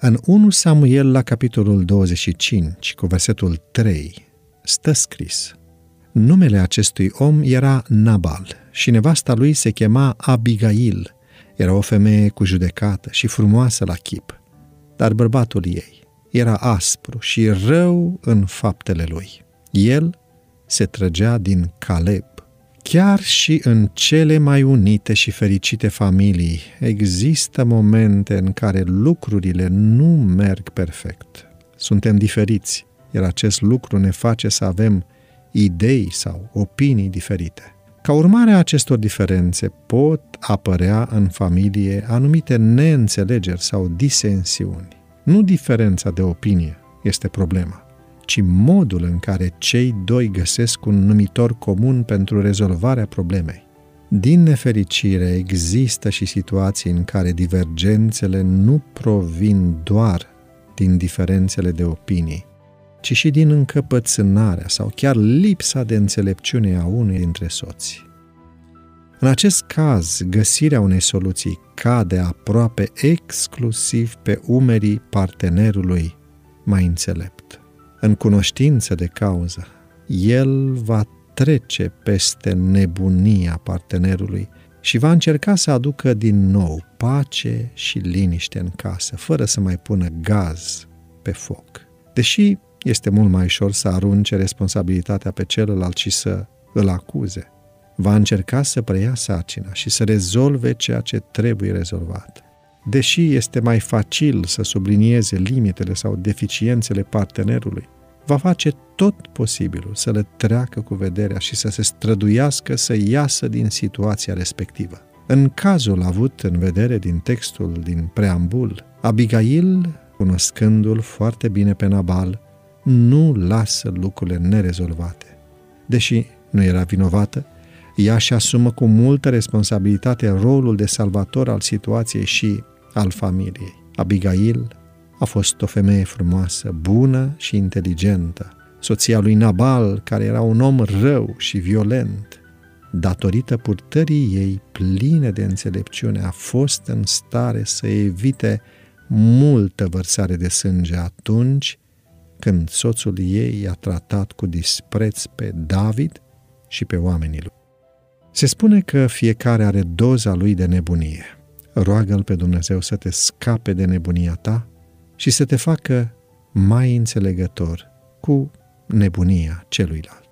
În 1 Samuel, la capitolul 25, cu versetul 3, stă scris Numele acestui om era Nabal și nevasta lui se chema Abigail. Era o femeie cu judecată și frumoasă la chip, dar bărbatul ei era aspru și rău în faptele lui. El se trăgea din Caleb. Chiar și în cele mai unite și fericite familii există momente în care lucrurile nu merg perfect. Suntem diferiți, iar acest lucru ne face să avem idei sau opinii diferite. Ca urmare a acestor diferențe pot apărea în familie anumite neînțelegeri sau disensiuni. Nu diferența de opinie este problema, ci modul în care cei doi găsesc un numitor comun pentru rezolvarea problemei. Din nefericire, există și situații în care divergențele nu provin doar din diferențele de opinii, ci și din încăpățânarea sau chiar lipsa de înțelepciune a unui dintre soți. În acest caz, găsirea unei soluții cade aproape exclusiv pe umerii partenerului mai înțelept. În cunoștință de cauză, el va trece peste nebunia partenerului și va încerca să aducă din nou pace și liniște în casă, fără să mai pună gaz pe foc. Deși este mult mai ușor să arunce responsabilitatea pe celălalt și să îl acuze. Va încerca să preia sarcina și să rezolve ceea ce trebuie rezolvat. Deși este mai facil să sublinieze limitele sau deficiențele partenerului, va face tot posibilul să le treacă cu vederea și să se străduiască să iasă din situația respectivă. În cazul avut în vedere din textul din preambul, Abigail, cunoscându-l foarte bine pe Nabal, nu lasă lucrurile nerezolvate. Deși nu era vinovată, ea și asumă cu multă responsabilitate rolul de salvator al situației și al familiei. Abigail a fost o femeie frumoasă, bună și inteligentă, soția lui Nabal, care era un om rău și violent. Datorită purtării ei pline de înțelepciune, a fost în stare să evite multă vărsare de sânge atunci când soțul ei i-a tratat cu dispreț pe David și pe oamenii lui. Se spune că fiecare are doza lui de nebunie. Roagă-L pe Dumnezeu să te scape de nebunia ta și să te facă mai înțelegător cu nebunia celuilalt.